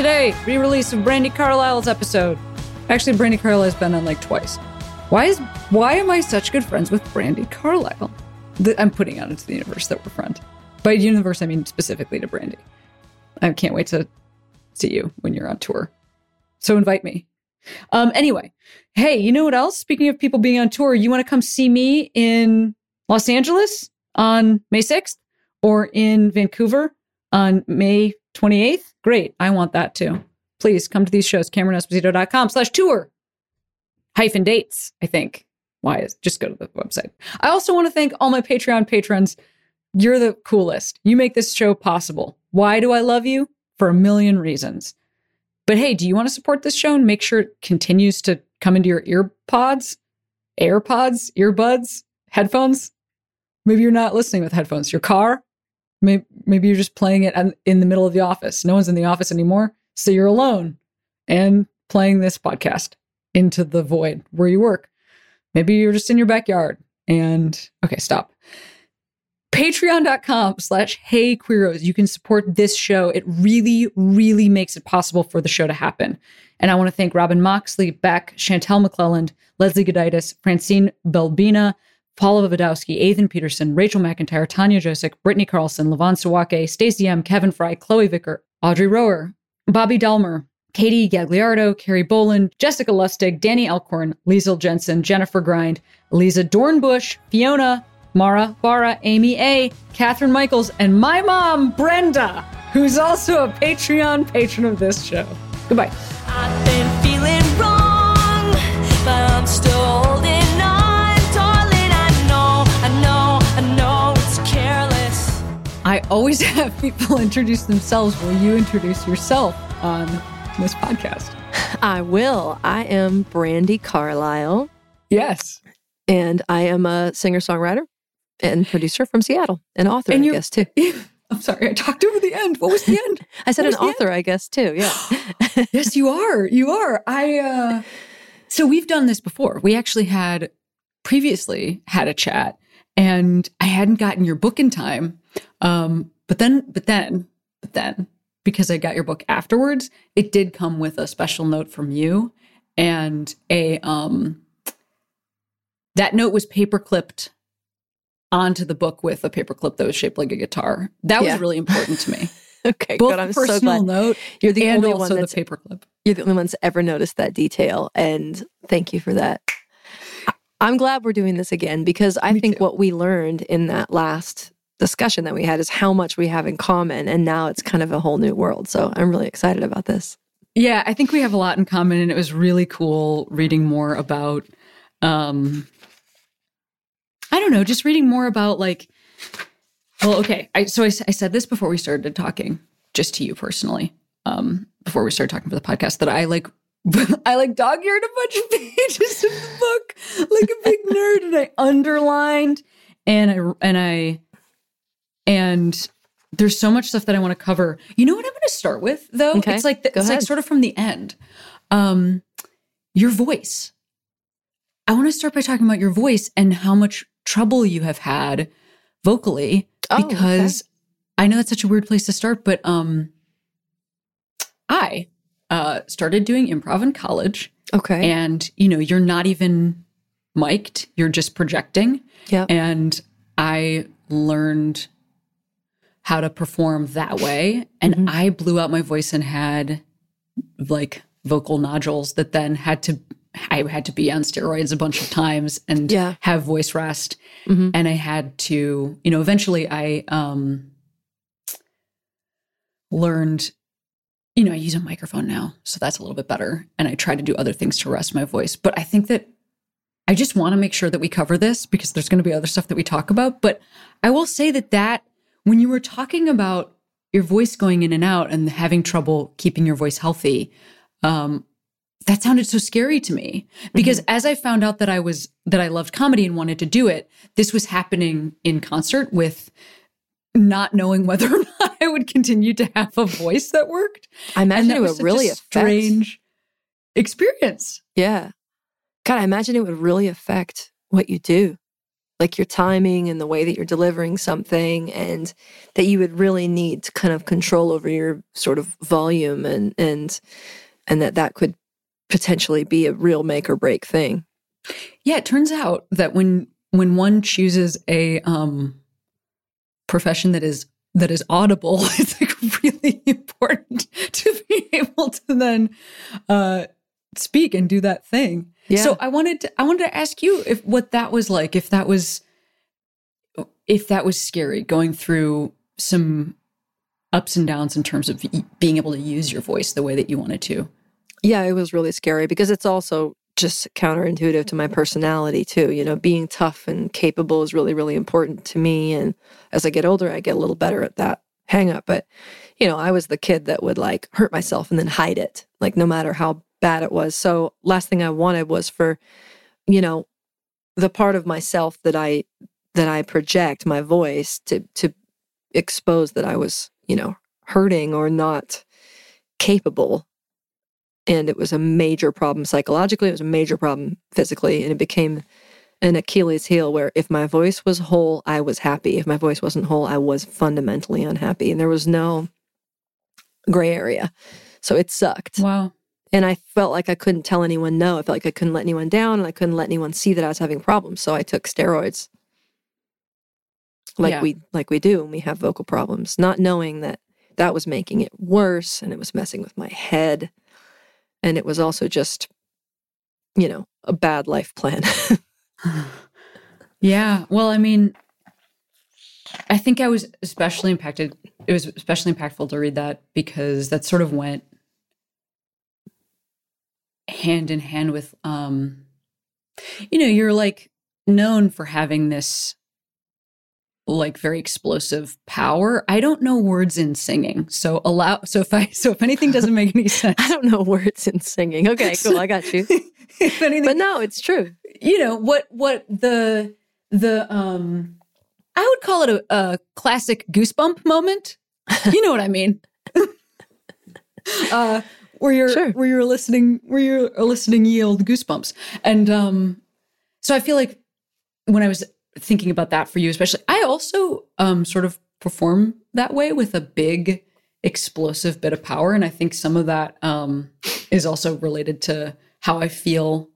Today, re release of Brandi Carlile's episode. Actually, Brandi Carlile has been on like twice. Why is why am I such good friends with Brandi Carlile? I'm putting out into the universe that we're friends. By universe, I mean specifically to Brandi. I can't wait to see you when you're on tour. So invite me. Um, anyway, hey, you know what else? Speaking of people being on tour, you want to come see me in Los Angeles on May 6th or in Vancouver on May 28th? Great. I want that too. Please come to these shows, CameronEsposito.com slash tour hyphen dates, I think. Why is just go to the website. I also want to thank all my Patreon patrons. You're the coolest. You make this show possible. Why do I love you? For a million reasons. But hey, do you want to support this show and make sure it continues to come into your ear pods, AirPods, earbuds, headphones? Maybe you're not listening with headphones. Your car, Maybe, maybe you're just playing it in the middle of the office. No one's in the office anymore. So you're alone and playing this podcast into the void where you work. Maybe you're just in your backyard and okay, stop. Patreon.com slash Hey Queeros. You can support this show. It really, really makes it possible for the show to happen. And I want to thank Robin Moxley, Beck, Chantel McClelland, Leslie Goditis, Francine Belbina, Paula Vodowski, Ethan Peterson, Rachel McIntyre, Tanya Josick, Brittany Carlson, Levon Sawake, Stacey M., Kevin Fry, Chloe Vicker, Audrey Rower, Bobby Delmer, Katie Gagliardo, Carrie Boland, Jessica Lustig, Danny Elkhorn, Liesel Jensen, Jennifer Grind, Lisa Dornbush, Fiona, Mara, Bara, Amy A., Catherine Michaels, and my mom, Brenda, who's also a Patreon patron of this show. Goodbye. I always have people introduce themselves. Will you introduce yourself on this podcast? I will. I am Brandi Carlile. Yes. And I am a singer songwriter and producer from Seattle, an author, and I guess, too. I'm sorry, I talked over the end. What was the end? I said an author, end? I guess, too. Yeah. yes, you are. You are. I, uh, so we've done this before. We actually had previously had a chat and I hadn't gotten your book in time. Um, but then, but then, but then, because I got your book afterwards, it did come with a special note from you and a um that note was paper clipped onto the book with a paper clip that was shaped like a guitar. That yeah. was really important to me. okay, Both good. I'm personal so glad. note. You're the only one the paper clip. You're the only ones ever noticed that detail, and thank you for that. I'm glad we're doing this again because I Me think too. what we learned in that last discussion that we had is how much we have in common. And now it's kind of a whole new world. So I'm really excited about this. Yeah, I think we have a lot in common. And it was really cool reading more about, um, I don't know, just reading more about like, well, okay. I, so I, I said this before we started talking, just to you personally, um, before we started talking for the podcast, that I like I like dog eared a bunch of pages of the book like a big nerd and I underlined and I and I and there's so much stuff that I want to cover. You know what I'm going to start with though? Okay. It's like the, it's like sort of from the end. Um, your voice. I want to start by talking about your voice and how much trouble you have had vocally oh, because okay. I know that's such a weird place to start, but um, I uh, started doing improv in college. Okay, and you know you're not even mic'd; you're just projecting. Yeah, and I learned how to perform that way. And mm-hmm. I blew out my voice and had like vocal nodules that then had to I had to be on steroids a bunch of times and yeah. have voice rest. Mm-hmm. And I had to, you know, eventually I um learned, you know, I use a microphone now, so that's a little bit better. And I try to do other things to rest my voice. But I think that I just want to make sure that we cover this because there's going to be other stuff that we talk about. But I will say that that when you were talking about your voice going in and out and having trouble keeping your voice healthy. Um, that sounded so scary to me because mm-hmm. as I found out that I was that I loved comedy and wanted to do it, this was happening in concert with not knowing whether or not I would continue to have a voice that worked. I imagine it would really strange experience. Yeah. God, I imagine it would really affect what you do like your timing and the way that you're delivering something and that you would really need to kind of control over your sort of volume and and and that that could potentially be a real make or break thing. Yeah it turns out that when when one chooses a um profession that is that is audible it's like really important to be able to then uh speak and do that thing yeah. So I wanted to I wanted to ask you if what that was like, if that was if that was scary going through some ups and downs in terms of being able to use your voice the way that you wanted to. Yeah, it was really scary because it's also just counterintuitive to my personality too. You know, being tough and capable is really, really important to me. And as I get older, I get a little better at that hang up. But, you know, I was the kid that would like hurt myself and then hide it, like no matter how bad it was. So last thing I wanted was for, you know, the part of myself that I that I project my voice to to expose that I was, you know, hurting or not capable. And it was a major problem psychologically, it was a major problem physically, and it became an Achilles heel where if my voice was whole, I was happy. If my voice wasn't whole, I was fundamentally unhappy. And there was no gray area. So it sucked. Wow. And I felt like I couldn't tell anyone no. I felt like I couldn't let anyone down and I couldn't let anyone see that I was having problems. So I took steroids. Like yeah. we like we do when we have vocal problems, not knowing that that was making it worse and it was messing with my head. And it was also just, you know, a bad life plan. yeah. Well, I mean, I think I was especially impacted. It was especially impactful to read that because that sort of went hand in hand with um you know you're like known for having this like very explosive power. I don't know words in singing so allow so if i so if anything doesn't make any sense i don't know words in singing. Okay cool i got you. If anything, but no it's true. You know what what the the um i would call it a, a classic goosebump moment. You know what i mean. Uh where you're sure. where you're listening where you're listening yield goosebumps. And um so I feel like when I was thinking about that for you especially, I also um sort of perform that way with a big explosive bit of power and I think some of that um is also related to how I feel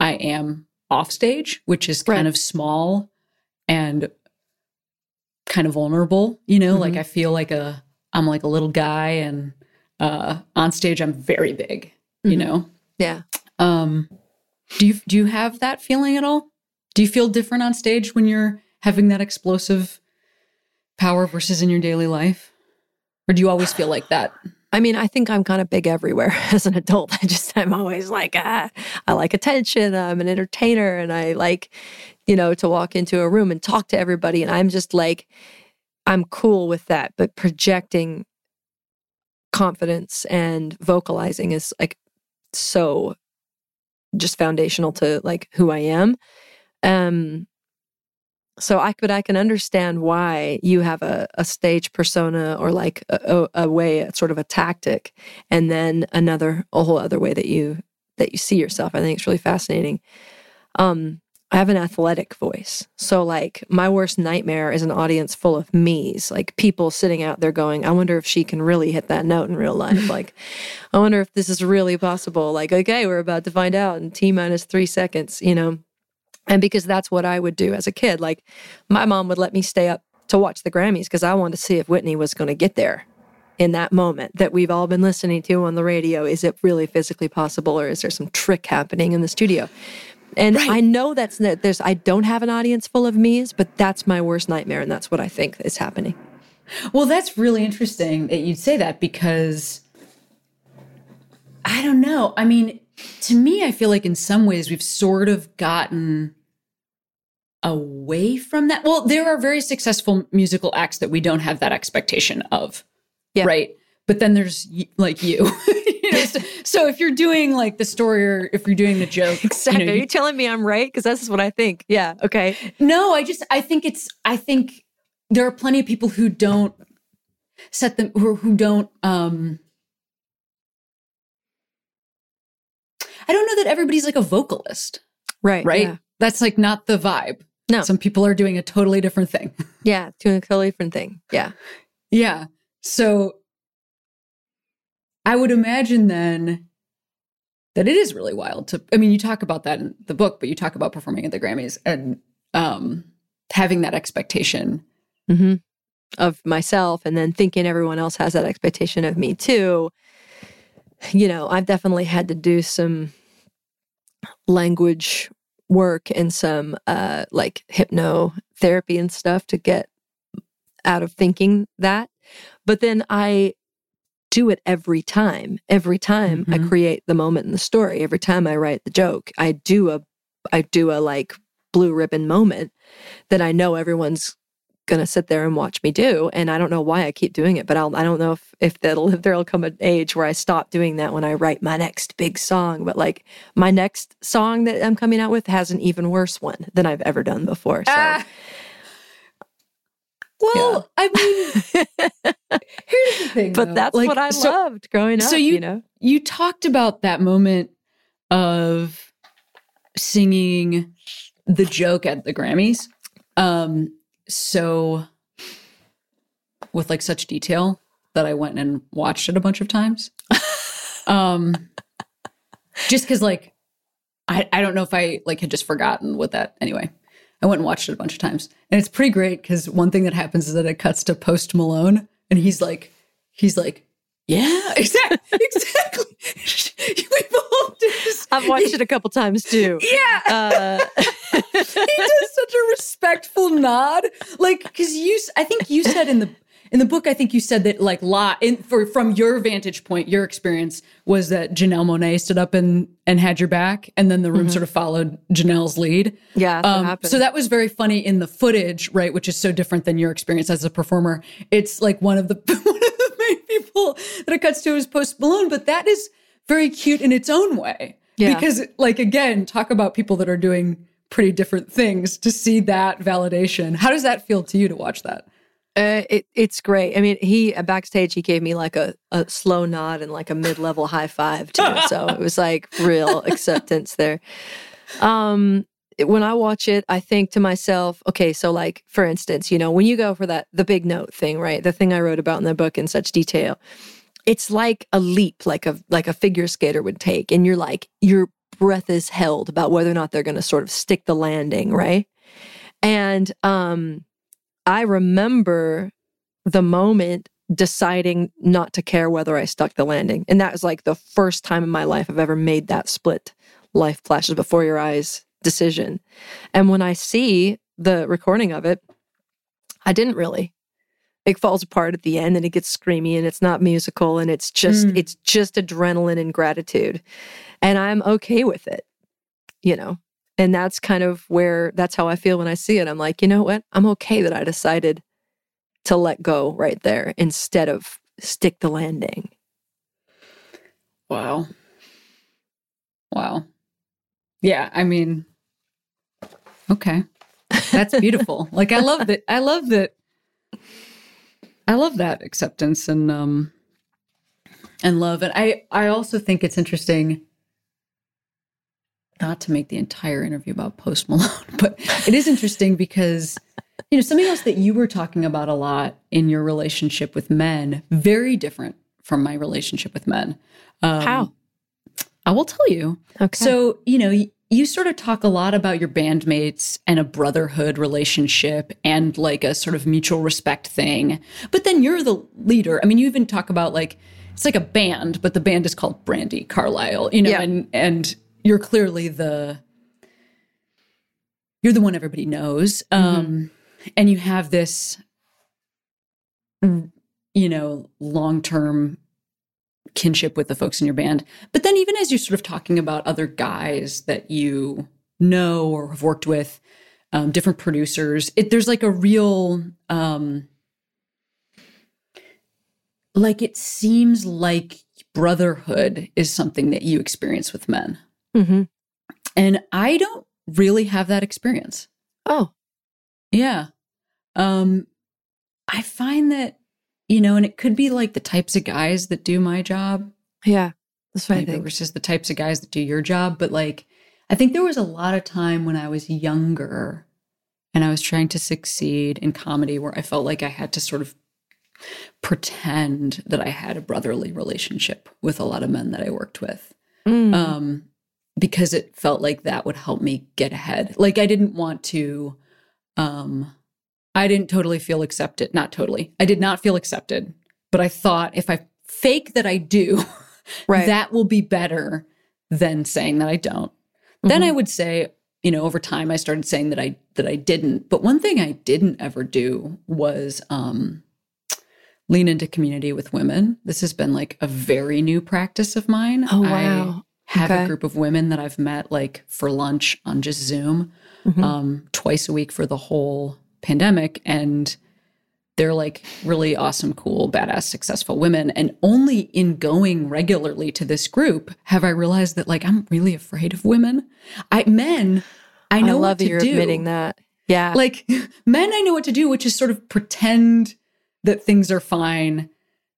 I am off stage, which is kind right. of small and kind of vulnerable, you know, mm-hmm. like I feel like a I'm like a little guy and uh, on stage i'm very big you mm-hmm. know yeah um do you do you have that feeling at all do you feel different on stage when you're having that explosive power versus in your daily life or do you always feel like that I mean, I think I'm kind of big everywhere as an adult. I just, I'm always like, ah, I like attention. I'm an entertainer and I like, you know, to walk into a room and talk to everybody. And I'm just like, I'm cool with that. But projecting confidence and vocalizing is like so just foundational to like who I am. Um so I could I can understand why you have a, a stage persona or like a, a, way, a sort of a tactic, and then another a whole other way that you that you see yourself. I think it's really fascinating. Um, I have an athletic voice. So, like, my worst nightmare is an audience full of me's, like people sitting out there going, I wonder if she can really hit that note in real life. like, I wonder if this is really possible. Like, okay, we're about to find out in T minus three seconds, you know? And because that's what I would do as a kid. Like, my mom would let me stay up to watch the Grammys because I wanted to see if Whitney was going to get there in that moment that we've all been listening to on the radio. Is it really physically possible or is there some trick happening in the studio? And right. I know that's that there's I don't have an audience full of me's, but that's my worst nightmare and that's what I think is happening. Well, that's really interesting that you'd say that because I don't know. I mean, to me I feel like in some ways we've sort of gotten away from that. Well, there are very successful musical acts that we don't have that expectation of. Yeah. Right. But then there's like you. So, if you're doing like the story or if you're doing the joke, Exactly. you know, Are you- you telling me I'm right? Because that's what I think. Yeah. Okay. No, I just I think it's I think there are plenty of people who don't set them who who don't um I don't know that everybody's like a vocalist, Right. right? Yeah. That's like not the vibe. No. Some people are doing a totally different thing. yeah. Doing a totally different thing. Yeah. yeah. So I would imagine then that it is really wild to I mean you talk about that in the book, but you talk about performing at the Grammys and um having that expectation hmm Of myself, and then thinking everyone else has that expectation of me too. You know, I've definitely had to do some language work and some uh like hypnotherapy and stuff to get out of thinking that. But then I do it every time. Every time I Mhm. create the moment in the story, every time I write the joke, I do a I do a like blue ribbon moment that I know everyone's gonna sit there and watch me do. And I don't know why I keep doing it, but I'll I don't know if if that'll if there'll come an age where I stop doing that when I write my next big song. But like my next song that I'm coming out with has an even worse one than I've ever done before. So Ah. Well, I mean, here's the thing. but though. that's Like, what I so, loved growing up. so you, you- know? You talked about that moment of singing the joke at the Grammys. Um, so with like such detail that I went and watched it a bunch of times. um, just because like I I don't know if I like had just forgotten what that anyway. I went and watched it a bunch of times, and it's pretty great because one thing that happens is that it cuts to Post Malone, and he's like, he's like, yeah, exactly, exactly. We've all just, I've watched it a couple times too. yeah, Uh, he does such a respectful nod, like because you. I think you said in the in the book. I think you said that like lot in for from your vantage point, your experience was that Janelle Monáe stood up and and had your back, and then the room sort of followed Janelle's lead. yeah, Um, so that was very funny in the footage, right? Which is so different than your experience as a performer. It's like one of the one of the main people that it cuts to is Post Malone, but that is very cute in its own way. Yeah. Because, like, again, talk about people that are doing pretty different things to see that validation. How does that feel to you to watch that? Uh, it it's great. I mean, he uh, backstage he gave me like a, a slow nod and like a mid level high five too. so it was like real acceptance there. Um, when I watch it, I think to myself, okay, so like for instance, you know, when you go for that the big note thing, right? The thing I wrote about in the book in such detail, it's like a leap, like a like a figure skater would take, and you're like your breath is held about whether or not they're going to sort of stick the landing, right? And um I remember the moment deciding not to care whether I stuck the landing. And that was like the first time in my life I've ever made that split life flashes before your eyes decision. And when I see the recording of it, I didn't really. It falls apart at the end and it gets screamy and it's not musical and it's just Mm. it's just adrenaline and gratitude. And I'm okay with it. You know. And that's kind of where that's how I feel when I see it. I'm like, you know what? I'm okay that I decided to let go right there instead of stick the landing. Wow. Wow. Yeah, I mean, okay. That's beautiful. like I love that. I love that. I love that acceptance and um and love. And I I also think it's interesting not to make the entire interview about Post Malone, but it is interesting because you know something else that you were talking about a lot in your relationship with men, very different from my relationship with men. Um, How? I will tell you. Okay. So, you know, you sort of talk a lot about your bandmates and a brotherhood relationship and like a sort of mutual respect thing. But then you're the leader. I mean, you even talk about like it's like a band, but the band is called Brandi Carlile, you know, Yeah. and and you're clearly the you're the one everybody knows. Um and you have this you know, long-term kinship with the folks in your band. But then even as you're sort of talking about other guys that you know or have worked with, um, different producers. It, there's like a real, um, like it seems like brotherhood is something that you experience with men. Mm-hmm. And I don't really have that experience. Oh, Yeah. Um I find that you know, and it could be like the types of guys that do my job yeah. That's what I think. versus the types of guys that do your job, but like I think there was a lot of time when I was younger and I was trying to succeed in comedy where I felt like I had to sort of pretend that I had a brotherly relationship with a lot of men that I worked with. Mm. um, because it felt like that would help me get ahead. Like I didn't want to, um, I didn't totally feel accepted. Not totally. I did not feel accepted, but I thought if I fake that I do, right. that will be better than saying that I don't. Then Mhm. I would say, you know, over time I started saying that I that I didn't. But one thing I didn't ever do was um lean into community with women. This has been like a very new practice of mine. Oh, wow. Have Okay. a group of women that I've met like for lunch on just Zoom Mhm. um, twice a week for the whole pandemic. And they're like really awesome, cool, badass, successful women. And only in going regularly to this group have I realized that like I'm really afraid of women. I men, I know I love what that you're do. admitting that. Yeah. Like men, I know what to do, which is sort of pretend that things are fine,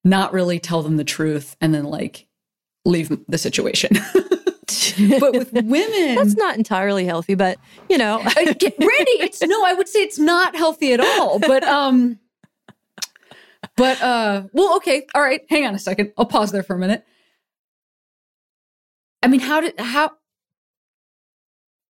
not really tell them the truth, and then like leave the situation. but with women, That's not entirely healthy, but you know. Uh, Randy, it's no, I would say it's not healthy at all. But um, but uh, well, okay, all right. Hang on a second. I'll pause there for a minute. I mean, how did how?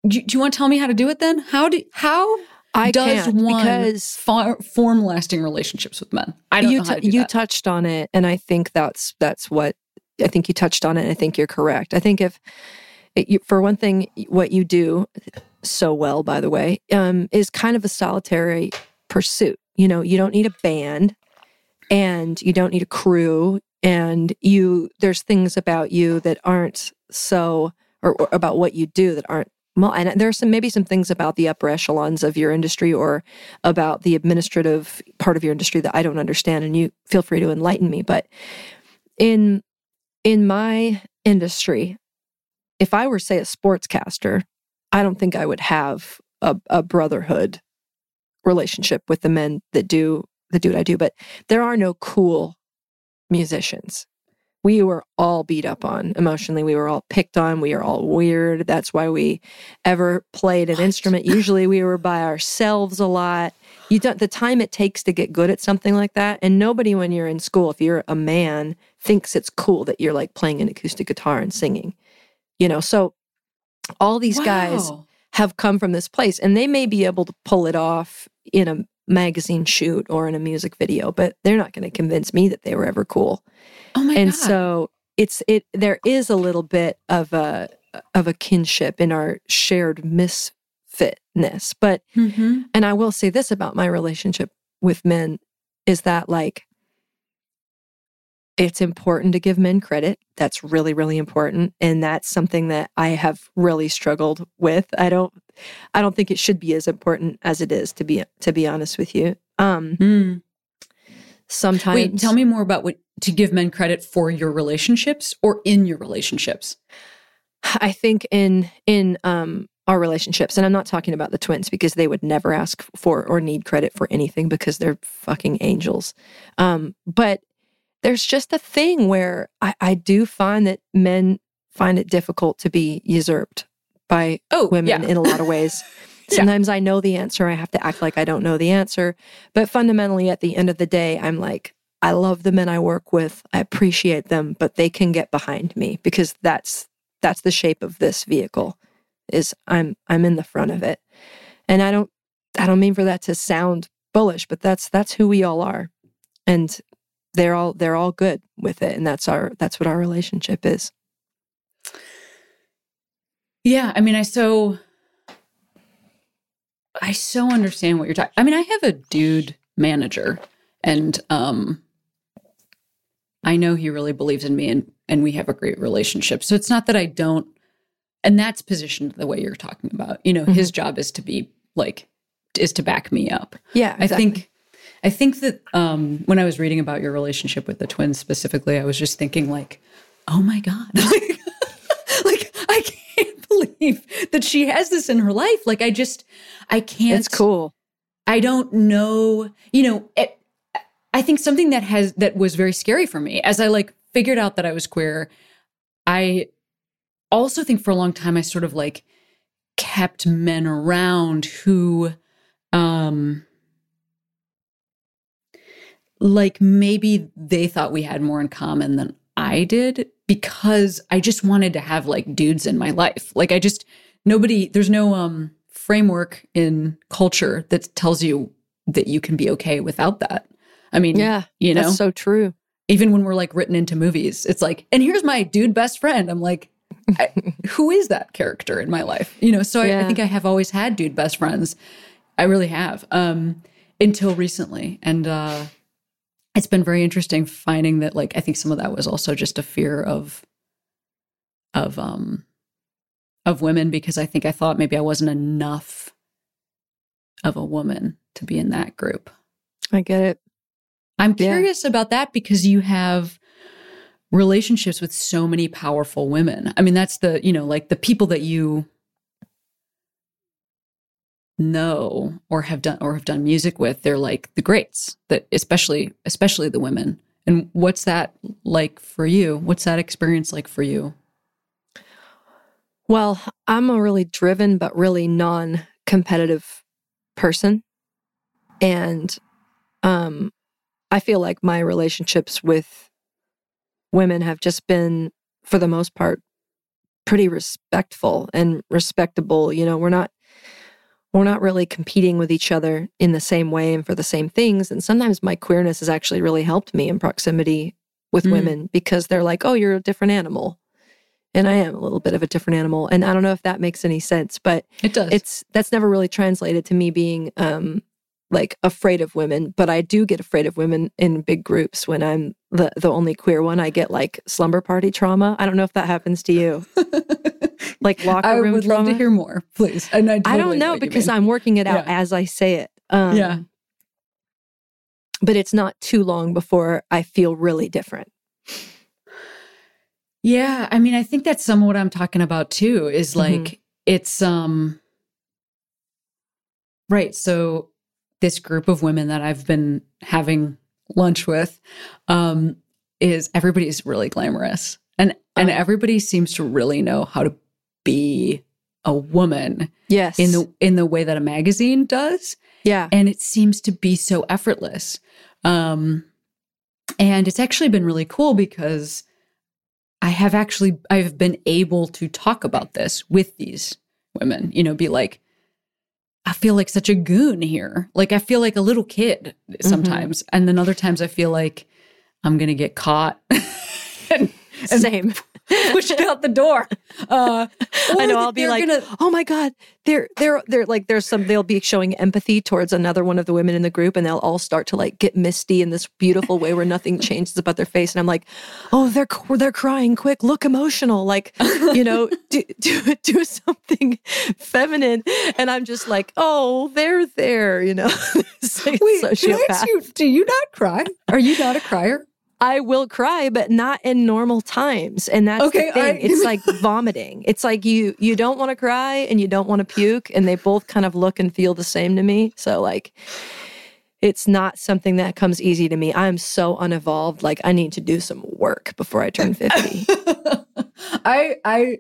Do, do you want to tell me how to do it then? How do how I does one because far, form lasting relationships with men? I don't you know to do you that. touched on it, and I think that's that's what I think you touched on it. And I think you're correct. I think if it, you, for one thing, what you do so well, by the way, um, is kind of a solitary pursuit. You know, you don't need a band, and you don't need a crew, and you there's things about you that aren't so, or, or about what you do that aren't. And there are some maybe some things about the upper echelons of your industry or about the administrative part of your industry that I don't understand, and you feel free to enlighten me. But in in my industry, if I were say a sportscaster, I don't think I would have a, a brotherhood relationship with the men that do that do what I do. But there are no cool musicians. We were all beat up on emotionally. We were all picked on. We are all weird. That's why we ever played an instrument. Usually we were by ourselves a lot. You don't the time it takes to get good at something like that. And nobody when you're in school, if you're a man, thinks it's cool that you're like playing an acoustic guitar and singing. You know, so all these guys have come from this place and they may be able to pull it off in a magazine shoot or in a music video, but they're not going to convince me that they were ever cool Oh my and god! so it's it there is a little bit of a of a kinship in our shared misfitness but Mhm. and i will say this about my relationship with men is that like it's important to give men credit that's really really important and that's something that i have really struggled with i don't i don't think it should be as important as it is to be to be honest with you um Mm. sometimes Wait, tell me more about what to give men credit for your relationships or in your relationships. I think in in um our relationships, and I'm not talking about the twins because they would never ask for or need credit for anything because they're fucking angels. Um, but there's just a thing where I, I do find that men find it difficult to be usurped by Oh, women yeah. in a lot of ways. Yeah. Sometimes I know the answer. I have to act like I don't know the answer. But fundamentally, at the end of the day, I'm like, I love the men I work with. I appreciate them, but they can get behind me because that's that's the shape of this vehicle. Is I'm I'm in the front of it, and I don't I don't mean for that to sound bullish, but that's that's who we all are, and they're all they're all good with it, and that's our that's what our relationship is. Yeah, I mean, I so I so understand what you're talking. I mean, I have a dude manager, and um, I know he really believes in me, and and we have a great relationship. So it's not that I don't, and that's positioned the way you're talking about. You know, his job is to be like is to back me up. Yeah, I think I think that um, when I was reading about your relationship with the twins specifically, I was just thinking like, oh my god, like, like I can't believe that she has this in her life. Like I just I can't. It's cool. I don't know. You know, it, I think something that has that was very scary for me as I like figured out that I was queer. I also think for a long time I sort of like kept men around who um like maybe they thought we had more in common than I did because I just wanted to have like dudes in my life. Like I just nobody there's no um framework in culture that tells you that you can be okay without that. I mean, Yeah, you know, That's so true. even when we're like written into movies, it's like, and here's my dude best friend. I'm like, I, who is that character in my life? You know, so I, I think I have always had dude best friends. I really have, um, until recently. And uh, it's been very interesting finding that, like, I think some of that was also just a fear of, of, um, of women because I think I thought maybe I wasn't enough of a woman to be in that group. I get it. I'm Yeah. curious about that because you have relationships with so many powerful women. I mean, that's the, you know, like the people that you know or have done or have done music with, they're like the greats that especially especially the women. And what's that like for you? What's that experience like for you? Well, I'm a really driven but really non-competitive person. And um I feel like my relationships with women have just been for the most part pretty respectful and respectable. You know, we're not we're not really competing with each other in the same way and for the same things. And sometimes my queerness has actually really helped me in proximity with Mm. women because they're like, "Oh, you're a different animal." And I am a little bit of a different animal. And I don't know if that makes any sense, but It does. it's that's never really translated to me being um like afraid of women but i do get afraid of women in big groups when i'm the the only queer one i get like slumber party trauma i don't know if that happens to you like locker room. I would trauma love to hear more, please. And I, i don't know you because i'm working it out Yeah. as i say it um Yeah. but it's not too long before i feel really different Yeah, I mean, I think that's some of what I'm talking about too. Is Mhm. like it's um right. So this group of women that I've been having lunch with um is everybody's really glamorous, and and Oh. everybody seems to really know how to be a woman yes. in the in the way that a magazine does. Yeah. And it seems to be so effortless. Um and it's actually been really cool because i have actually i've been able to talk about this with these women you know be like i feel like such a goon here. Like i feel like a little kid mm-hmm. sometimes. And then other times i feel like i'm gonna get caught. And, and same pushed out the door uh I know. I'll be like, gonna- oh my god, they're they're they're like there's some they'll be showing empathy towards another one of the women in the group, and they'll all start to like get misty in this beautiful way where nothing changes about their face, and I'm like, oh, they're they're crying, quick, look emotional, like you know, do do do something feminine, and I'm just like, oh, they're there, you know. Wait, can I ask you, do you not cry? Are you not a crier? I will cry, but not in normal times. And that's Okay, the thing. I- it's like vomiting. It's like you you don't want to cry and you don't want to puke, and they both kind of look and feel the same to me. So like it's not something that comes easy to me. I'm so unevolved. Like I need to do some work before I turn 50. I I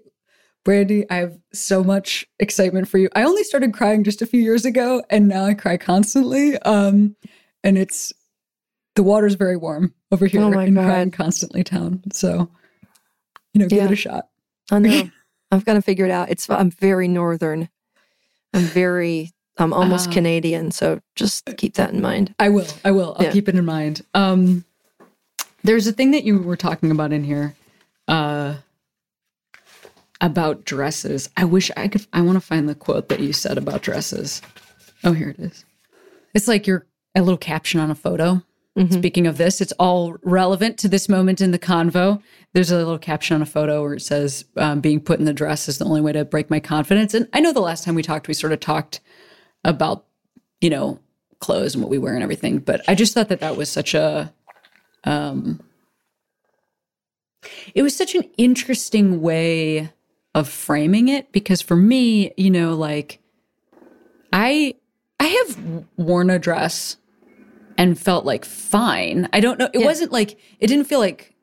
Brandi, I have so much excitement for you. I only started crying just a few years ago and now I cry constantly. Um and it's the water's very warm over here Oh my in God. constantly town. So you know, give Yeah. it a shot. I know. I've got to figure it out. It's I'm very northern. I'm very I'm almost Ah. Canadian, so just keep that in mind. I will. I will. I'll Yeah. keep it in mind. Um there's a thing that you were talking about in here. Uh about dresses. I wish I could I want to find the quote that you said about dresses. Oh, here it is. It's like your a little caption on a photo. Mhm. Speaking of this, it's all relevant to this moment in the convo. There's a little caption on a photo where it says, um, "Being put in the dress is the only way to break my confidence." And I know the last time we talked, we sort of talked about you know, clothes and what we wear and everything. But I just thought that that was such a, um, it was such an interesting way of framing it because for me, you know, like I I have worn a dress and felt like fine. I don't know. It Yeah. wasn't like it didn't feel like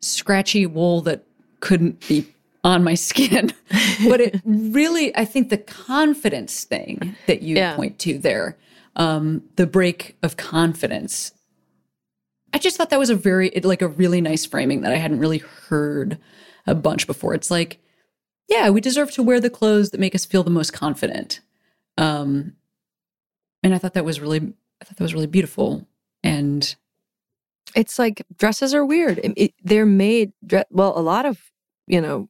scratchy wool that couldn't be on my skin. but it really I think the confidence thing that you Yeah. point to there, um, the break of confidence. I just thought that was a very it, like a really nice framing that I hadn't really heard a bunch before. It's like, yeah, we deserve to wear the clothes that make us feel the most confident. Um, and I thought that was really, I thought that was really beautiful. And it's like dresses are weird. It- it- they're made well. A lot of you know,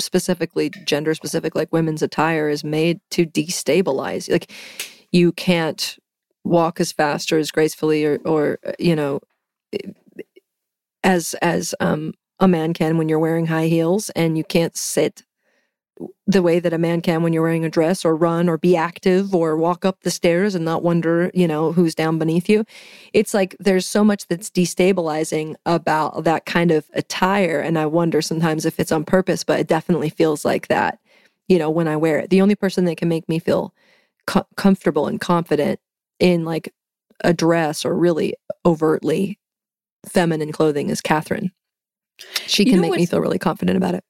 specifically gender specific, like women's attire, is made to destabilize. Like you can't walk as fast or as gracefully or or you know as as um a man can when you're wearing high heels and you can't sit the way that a man can when you're wearing a dress or run or be active or walk up the stairs and not wonder, you know, who's down beneath you. It's like there's so much that's destabilizing about that kind of attire. And I wonder sometimes if it's on purpose, but it definitely feels like that, you know, when I wear it. The only person that can make me feel co- comfortable and confident in like a dress or really overtly feminine clothing is Catherine. She You can know make me feel really confident about it.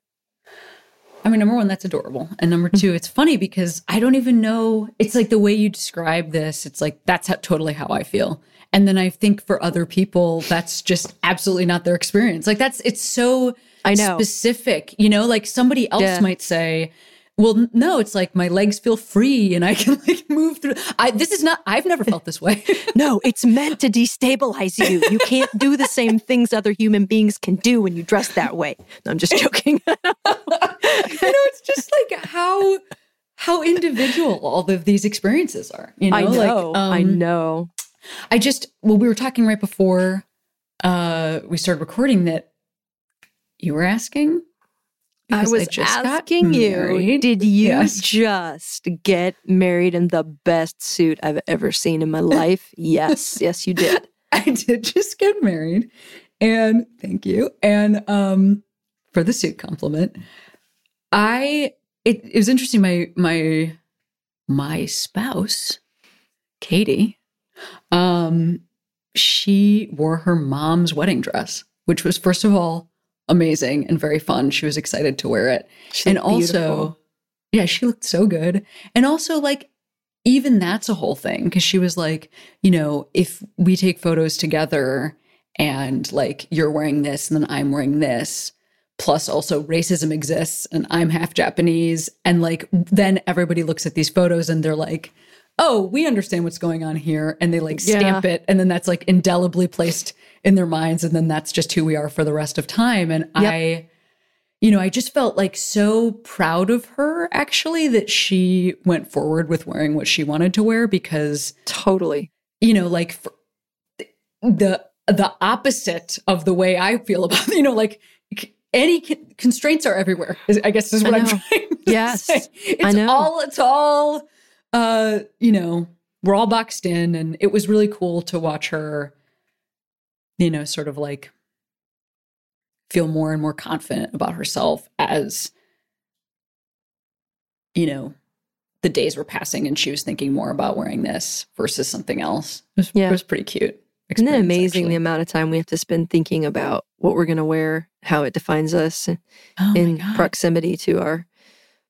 I mean, number one, that's adorable. And number two, it's funny because I don't even know. It's like the way you describe this, it's like that's how, totally how I feel. And then I think for other people, that's just absolutely not their experience. Like that's, it's so I know. specific, you know, like somebody else Yeah. might say, well, no, it's like my legs feel free and I can like move through. I, this is not, I've never felt this way. No, it's meant to destabilize you. You can't do the same things other human beings can do when you dress that way. No, I'm just joking. you know, it's just like how, how individual all of these experiences are, you know, I know. like, I um, know. I just well, we were talking right before uh we started recording that you were asking. I was just got asking you, did you Yes. just get married in the best suit I've ever seen in my life? Yes, yes, you did. I did just get married, and thank you. And um, for the suit compliment, I it, it was interesting. My my my spouse, Katie, um, she wore her mom's wedding dress, which was first of all amazing and very fun. She was excited to wear it, She and also, beautiful. yeah, she looked so good, and also like even that's a whole thing because she was like, you know, if we take photos together and like you're wearing this and then I'm wearing this, plus also racism exists and I'm half Japanese, and like then everybody looks at these photos and they're like, oh, we understand what's going on here, and they like stamp it, and then that's like indelibly placed in their minds, and then that's just who we are for the rest of time. And I you know, I just felt like so proud of her actually that she went forward with wearing what she wanted to wear because, totally. you know, like for the the opposite of the way I feel about, you know, like any con- constraints are everywhere. is- I guess is what I'm trying to Yes, say. It's I know. all it's all uh, you know, we're all boxed in and it was really cool to watch her you know, sort of like feel more and more confident about herself as you know the days were passing and she was thinking more about wearing this versus something else. It was, Yeah. it was pretty cute Isn't it amazing the amount of time we have to spend thinking about what we're going to wear, how it defines us oh in proximity to our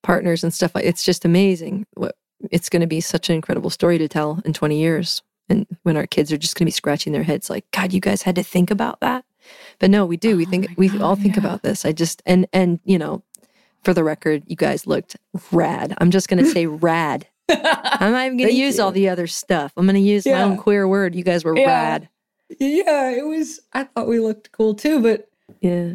partners and stuff like it's just amazing what it's going to be such an incredible story to tell in 20 years and when our kids are just going to be scratching their heads like god you guys had to think about that? But no we do. We Oh think we God, all think yeah. about this. I just and and you know for the record you guys looked rad. I'm just going to say rad. I'm not even going to use all the other stuff. I'm going to use my own queer word. You guys were Yeah. rad. Yeah it was i thought we looked cool too but yeah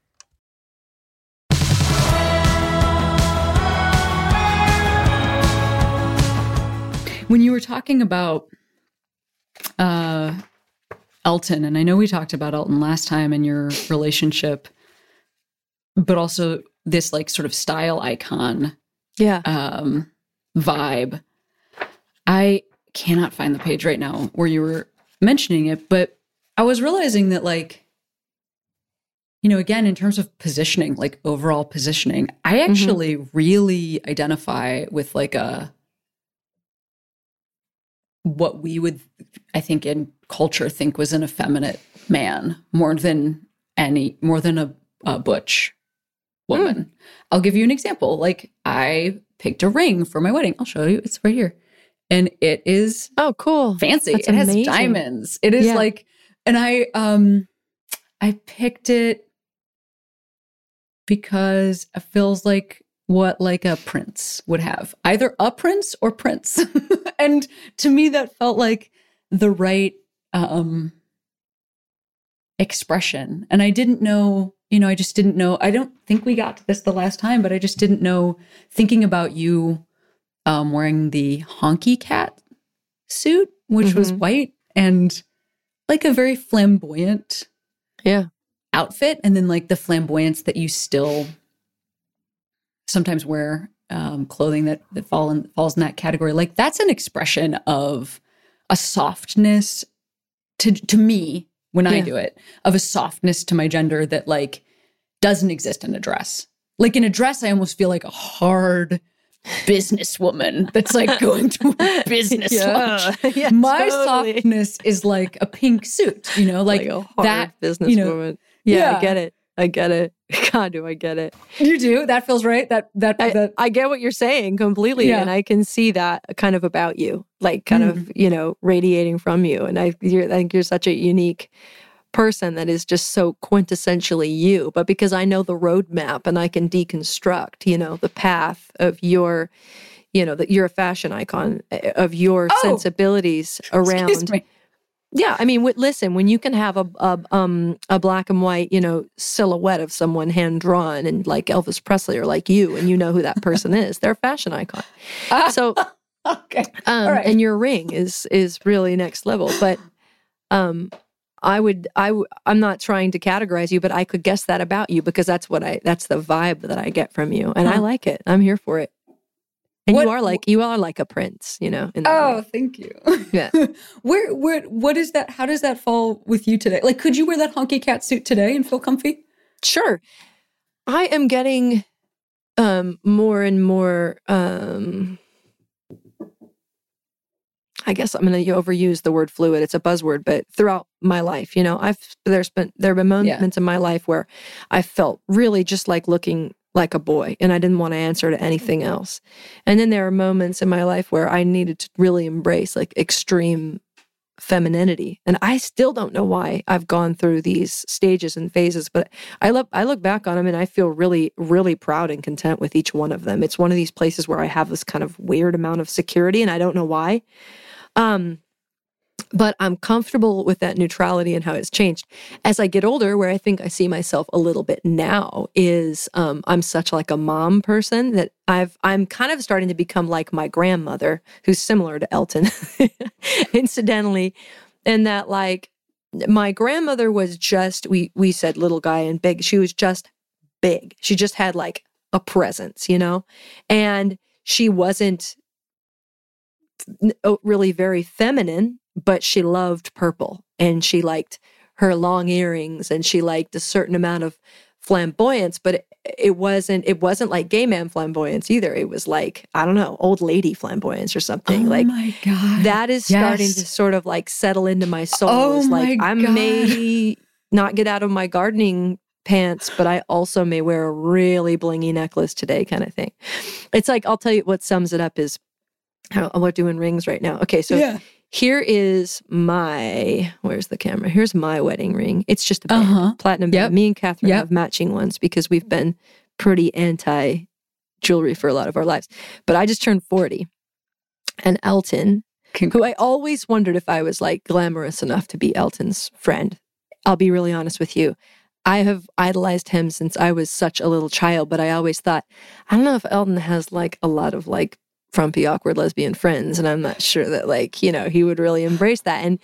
When you were talking about uh, Elton, and I know we talked about Elton last time and your relationship, but also this like sort of style icon Yeah. um, vibe. I cannot find the page right now where you were mentioning it, but I was realizing that, like, you know, again, in terms of positioning, like overall positioning, I actually really identify with like a what we would, I think, in culture think was an effeminate man more than any, more than a, a butch woman. I'll give you an example. Like, I picked a ring for my wedding. I'll show you. It's right here. And it is Oh, cool. fancy. That's it has diamonds. It is Yeah. like, and I um I picked it because it feels like what like a prince would have, either a prince or prince. and to me, that felt like the right um expression. And I didn't know, you know, I just didn't know. I don't think we got to this the last time, but I just didn't know thinking about you um wearing the honky cat suit, which was Mhm. white and like a very flamboyant Yeah. outfit and then like the flamboyance that you still sometimes wear um, clothing that that fall in, falls in that category like that's an expression of a softness to to me when I do it of a softness to my gender that like doesn't exist in a dress like in a dress I almost feel like a hard businesswoman that's like going to a business lunch Yeah. yeah my totally. softness is like a pink suit you know like, a hard that businesswoman. you know, yeah, yeah. I get it. I get it. God, do I get it? You do. That feels right. That that I, that. I get what you're saying completely, Yeah. and I can see that kind of about you, like kind of you know radiating from you. And I, you're, I think you're such a unique person that is just so quintessentially you. But because I know the roadmap and I can deconstruct, you know, the path of your, you know, that you're a fashion icon uh, of your Oh. sensibilities Excuse around me. Yeah, I mean, w- listen, when you can have a, a um a black and white, you know, silhouette of someone hand drawn and like Elvis Presley or like you, and you know who that person is, they're a fashion icon. So, Okay. um, right. and your ring is is really next level. But, um, I would I w- I'm not trying to categorize you, but I could guess that about you because that's what I that's the vibe that I get from you, and I like it. I'm here for it. And What- you are like you are like a prince, you know. in Oh, way. thank you. Yeah. where where what is that? How does that fall with you today? Like, could you wear that honky cat suit today and feel comfy? Sure. I am getting um more and more um I guess I'm going to overuse the word fluid. It's a buzzword, but throughout my life, you know, I've there's been there have been moments in my life where I felt really just like looking like a boy and I didn't want to answer to anything else. And then there are moments in my life where I needed to really embrace like extreme femininity. And I still don't know why I've gone through these stages and phases, but I look I look back on them and I feel really really proud and content with each one of them. It's one of these places where I have this kind of weird amount of security and I don't know why. Um but I'm comfortable with that neutrality and how it's changed. As I get older, where I think I see myself a little bit now is um, I'm such like a mom person that I've I'm kind of starting to become like my grandmother, who's similar to Elton, incidentally, in that like my grandmother was just we we said little guy and big. She was just big. She just had like a presence, you know, and she wasn't oh, really very feminine, but she loved purple and she liked her long earrings and she liked a certain amount of flamboyance. But it wasn't it wasn't like gay man flamboyance either. It was like, I don't know, old lady flamboyance or something. Oh like my god. that is starting to sort of like settle into my soul. Oh It's like my I God. may not get out of my gardening pants, but I also may wear a really blingy necklace today, kind of thing. It's like I'll tell you what sums it up is how we're doing rings right now. Okay, so yeah. Here is my where's the camera? Here's my wedding ring. It's just a Uh-huh. platinum Yep. Me and Catherine Yep. have matching ones because we've been pretty anti jewelry for a lot of our lives. But I just turned 40. And Elton, who I always wondered if I was like glamorous enough to be Elton's friend. I'll be really honest with you. I have idolized him since I was such a little child, but I always thought, I don't know if Elton has like a lot of like frumpy, awkward lesbian friends. And I'm not sure that like, you know, he would really embrace that. And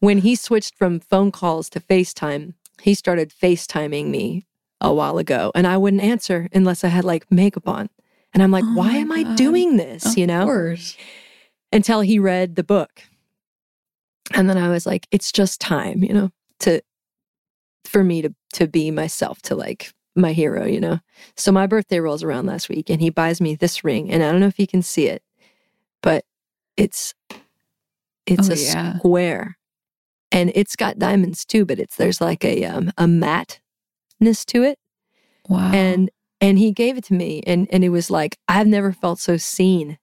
when he switched from phone calls to FaceTime, he started FaceTiming me a while ago and I wouldn't answer unless I had like makeup on. And I'm like, Oh why am I doing this? Of you know? course. until he read the book. And then I was like, it's just time, you know, to for me to to be myself, to like my hero, you know. So my birthday rolls around last week and he buys me this ring. And I don't know if you can see it, but it's it's Oh, a yeah. square. And it's got diamonds too, but it's there's like a um a matte-ness to it Wow. and and he gave it to me and and it was like i've never felt so seen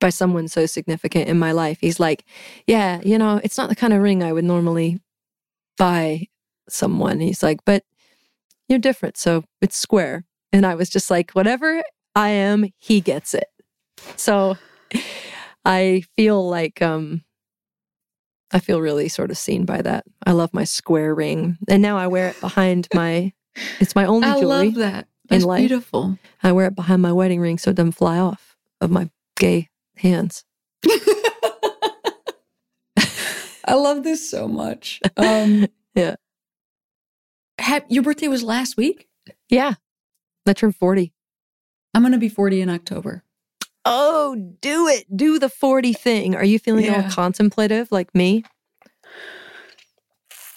by someone so significant in my life he's like yeah you know it's not the kind of ring i would normally buy someone he's like but you're different so it's square and i was just like whatever i am he gets it so i feel like um i feel really sort of seen by that i love my square ring and now i wear it behind my it's my only I jewelry I love that. That's life. beautiful. I wear it behind my wedding ring so it doesn't fly off of my gay hands. I love this so much. Um, Yeah. Hap- your birthday was last week. Yeah. I turned 40. I'm gonna be 40 in October. Oh, do it. Do the 40 thing. Are you feeling all contemplative like me?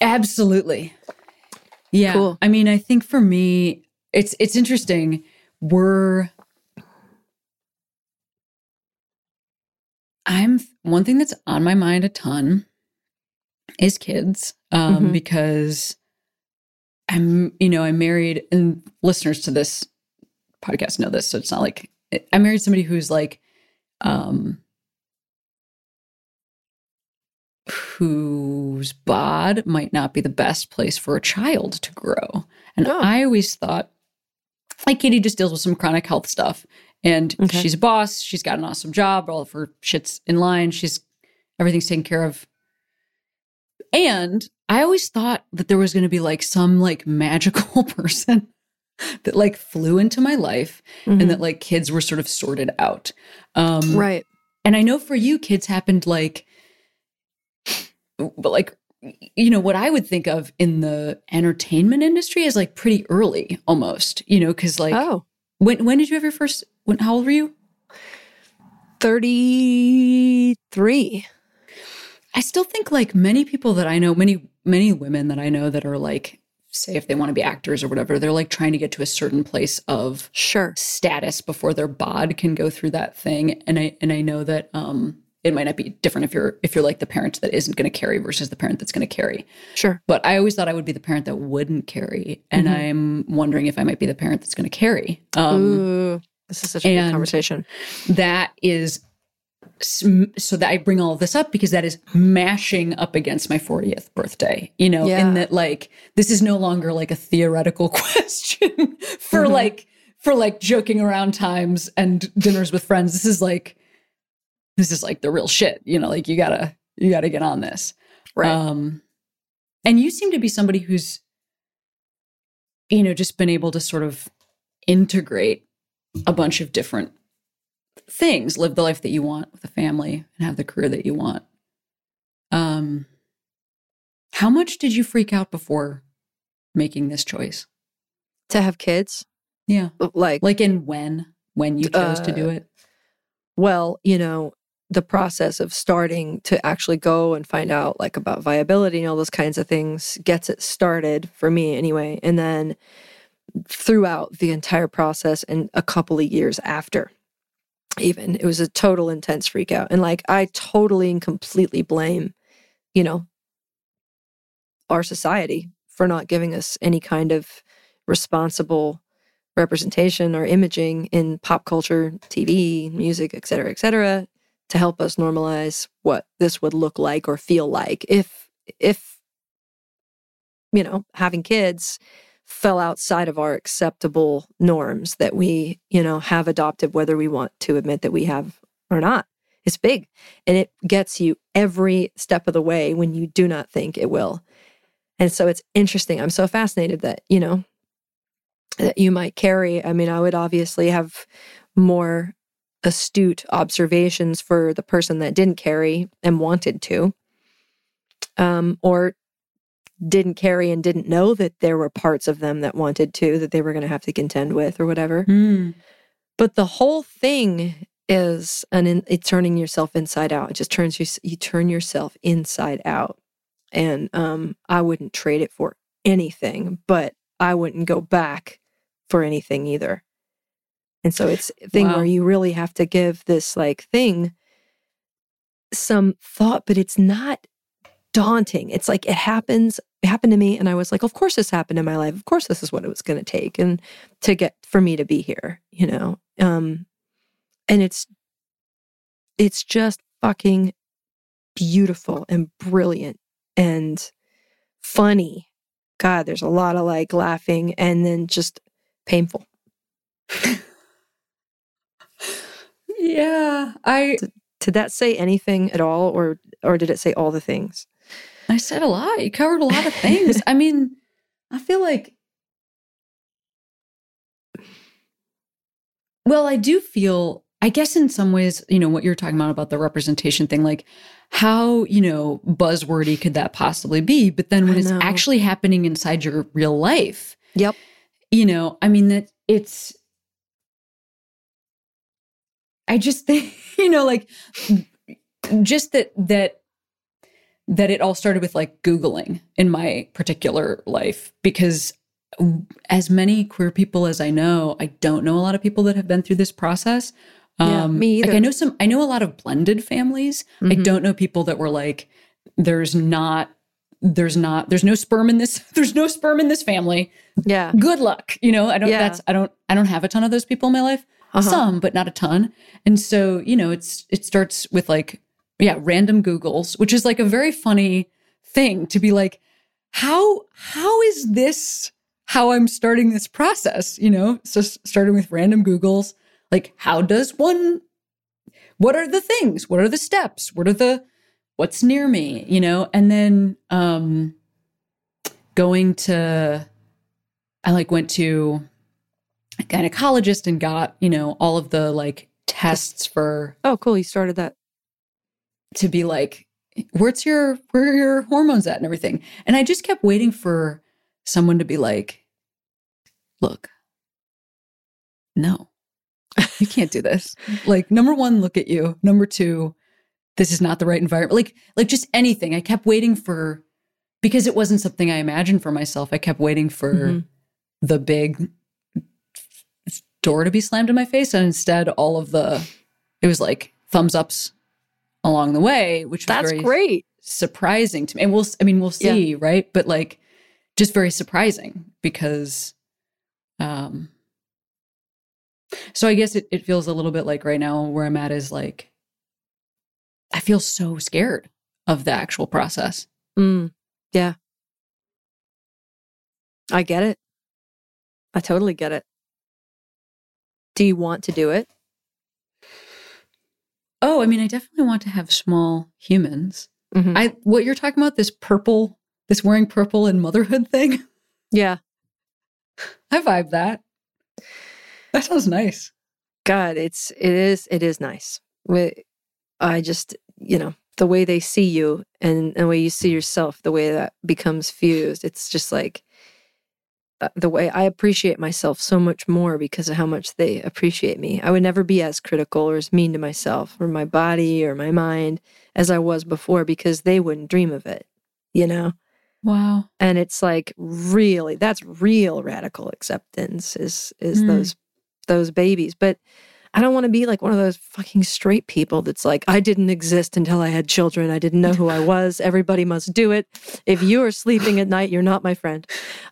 Absolutely. Yeah. Cool. I mean, I think for me, it's it's interesting. We're I'm one thing that's on my mind a ton is kids. Um, Mhm. because I'm, you know, I'm married and listeners to this podcast know this, so it's not like I married somebody who's like um whose bod might not be the best place for a child to grow. And Oh. I always thought, like Katie just deals with some chronic health stuff. And Okay. she's a boss. She's got an awesome job. All of her shit's in line. She's everything's taken care of. And I always thought that there was going to be like some like magical person that like flew into my life Mhm. and that like kids were sort of sorted out. Um, right. and I know for you, kids happened like, but like, you know, what I would think of in the entertainment industry is like pretty early almost, you know, because like, oh, when, when did you have your first, when, how old were you? 33. I still think like many people that I know, many, many women that I know that are like, say if they want to be actors or whatever, they're like trying to get to a certain place of Sure. status before their bod can go through that thing. And I and I know that um it might not be different if you're if you're like the parent that isn't going to carry versus the parent that's going to carry. Sure. But I always thought I would be the parent that wouldn't carry, and Mhm. I'm wondering if I might be the parent that's going to carry. Um, Ooh, this is such a good conversation. that is so that I bring all of this up because that is mashing up against my 40th birthday, you know, Yeah. in that like this is no longer like a theoretical question for Mhm. like for like joking around times and dinners with friends. This is like this is like the real shit, you know, like you got to you got to get on this. Right. Um and you seem to be somebody who's you know just been able to sort of integrate a bunch of different things live the life that you want with a family and have the career that you want. Um how much did you freak out before making this choice? To have kids, yeah. Like, like in when? When you chose to do Uh, it? well, you know, the process of starting to actually go and find out like about viability and all those kinds of things gets it started for me anyway. And then throughout the entire process and a couple of years after even it was a total intense freak out and like i totally and completely blame you know our society for not giving us any kind of responsible representation or imaging in pop culture tv music et cetera et cetera to help us normalize what this would look like or feel like if if you know having kids fell outside of our acceptable norms that we, you know, have adopted, whether we want to admit that we have or not. It's big and it gets you every step of the way when you do not think it will. And so it's interesting. I'm so fascinated that, you know, that you might carry. I mean, I would obviously have more astute observations for the person that didn't carry and wanted to. Um, or didn't carry and didn't know that there were parts of them that wanted to that they were going to have to contend with or whatever. Mm. But the whole thing is an in, it's turning yourself inside out. It just turns you you turn yourself inside out. And um I wouldn't trade it for anything, but I wouldn't go back for anything either. And so it's a thing Wow. where you really have to give this like thing some thought, but it's not daunting. It's like it happens, it happened to me, and I was like, of course this happened in my life. Of course this is what it was gonna take and to get for me to be here, you know. Um and it's it's just fucking beautiful and brilliant and funny. God, there's a lot of like laughing and then just painful. Yeah, I Did that say anything at all or or did it say all the things? I said a lot. You covered a lot of things. I mean, I feel like Well, I do feel I guess in some ways, you know, what you're talking about about the representation thing, like how, you know, buzzwordy could that possibly be? But then when it's actually happening inside your real life, Yep. you know, I mean that it's I just think, you know, like just that that that it all started with like googling in my particular life because as many queer people as I know, I don't know a lot of people that have been through this process. Yeah, me Like either. I know some I know a lot of blended families. I Mhm. don't know people that were like there's not there's not there's no sperm in this there's no sperm in this family Yeah. good luck you know i don't Yeah. that's i don't i don't have a ton of those people in my life Uh-huh. some but not a ton and so you know it's it starts with like yeah random googles which is like a very funny thing to be like how how is this how i'm starting this process you know so starting with random googles like how does one what are the things what are the steps what are the what's near me you know and then um going to I like went to a gynecologist and got, you know, all of the like tests for Oh, cool. You started that. To be like, where's your where are your hormones at and everything. And I just kept waiting for someone to be like, look, no, you can't do this. like, number one, look at you. Number two, this is not the right environment. Like, like just anything. I kept waiting for because it wasn't something I imagined for myself. I kept waiting for Mhm. the big door to be slammed in my face, and instead, all of the it was like thumbs ups along the way, which was That's very great. surprising to me. And we'll, I mean, we'll Yeah. see, right? But like, just very surprising because, um, so I guess it, it feels a little bit like right now where I'm at is like, I feel so scared of the actual process. Mm, yeah. I get it. I totally get it. Do you want to do it? Oh, I mean, I definitely want to have small humans. Mhm. I, what you're talking about, this purple, this wearing purple and motherhood thing, yeah. I vibe that. That sounds nice. God, it's it is it is nice. I just you know the way they see you and the way you see yourself, the way that becomes fused. It's just like the way I appreciate myself so much more because of how much they appreciate me. I would never be as critical or as mean to myself or my body or my mind as I was before because they wouldn't dream of it. You know. Wow. and it's like really that's real radical acceptance is is Mm. those those babies but i don't want to be like one of those fucking straight people that's like i didn't exist until i had children. I didn't know who i was. Everybody must do it. If you are sleeping at night you're not my friend.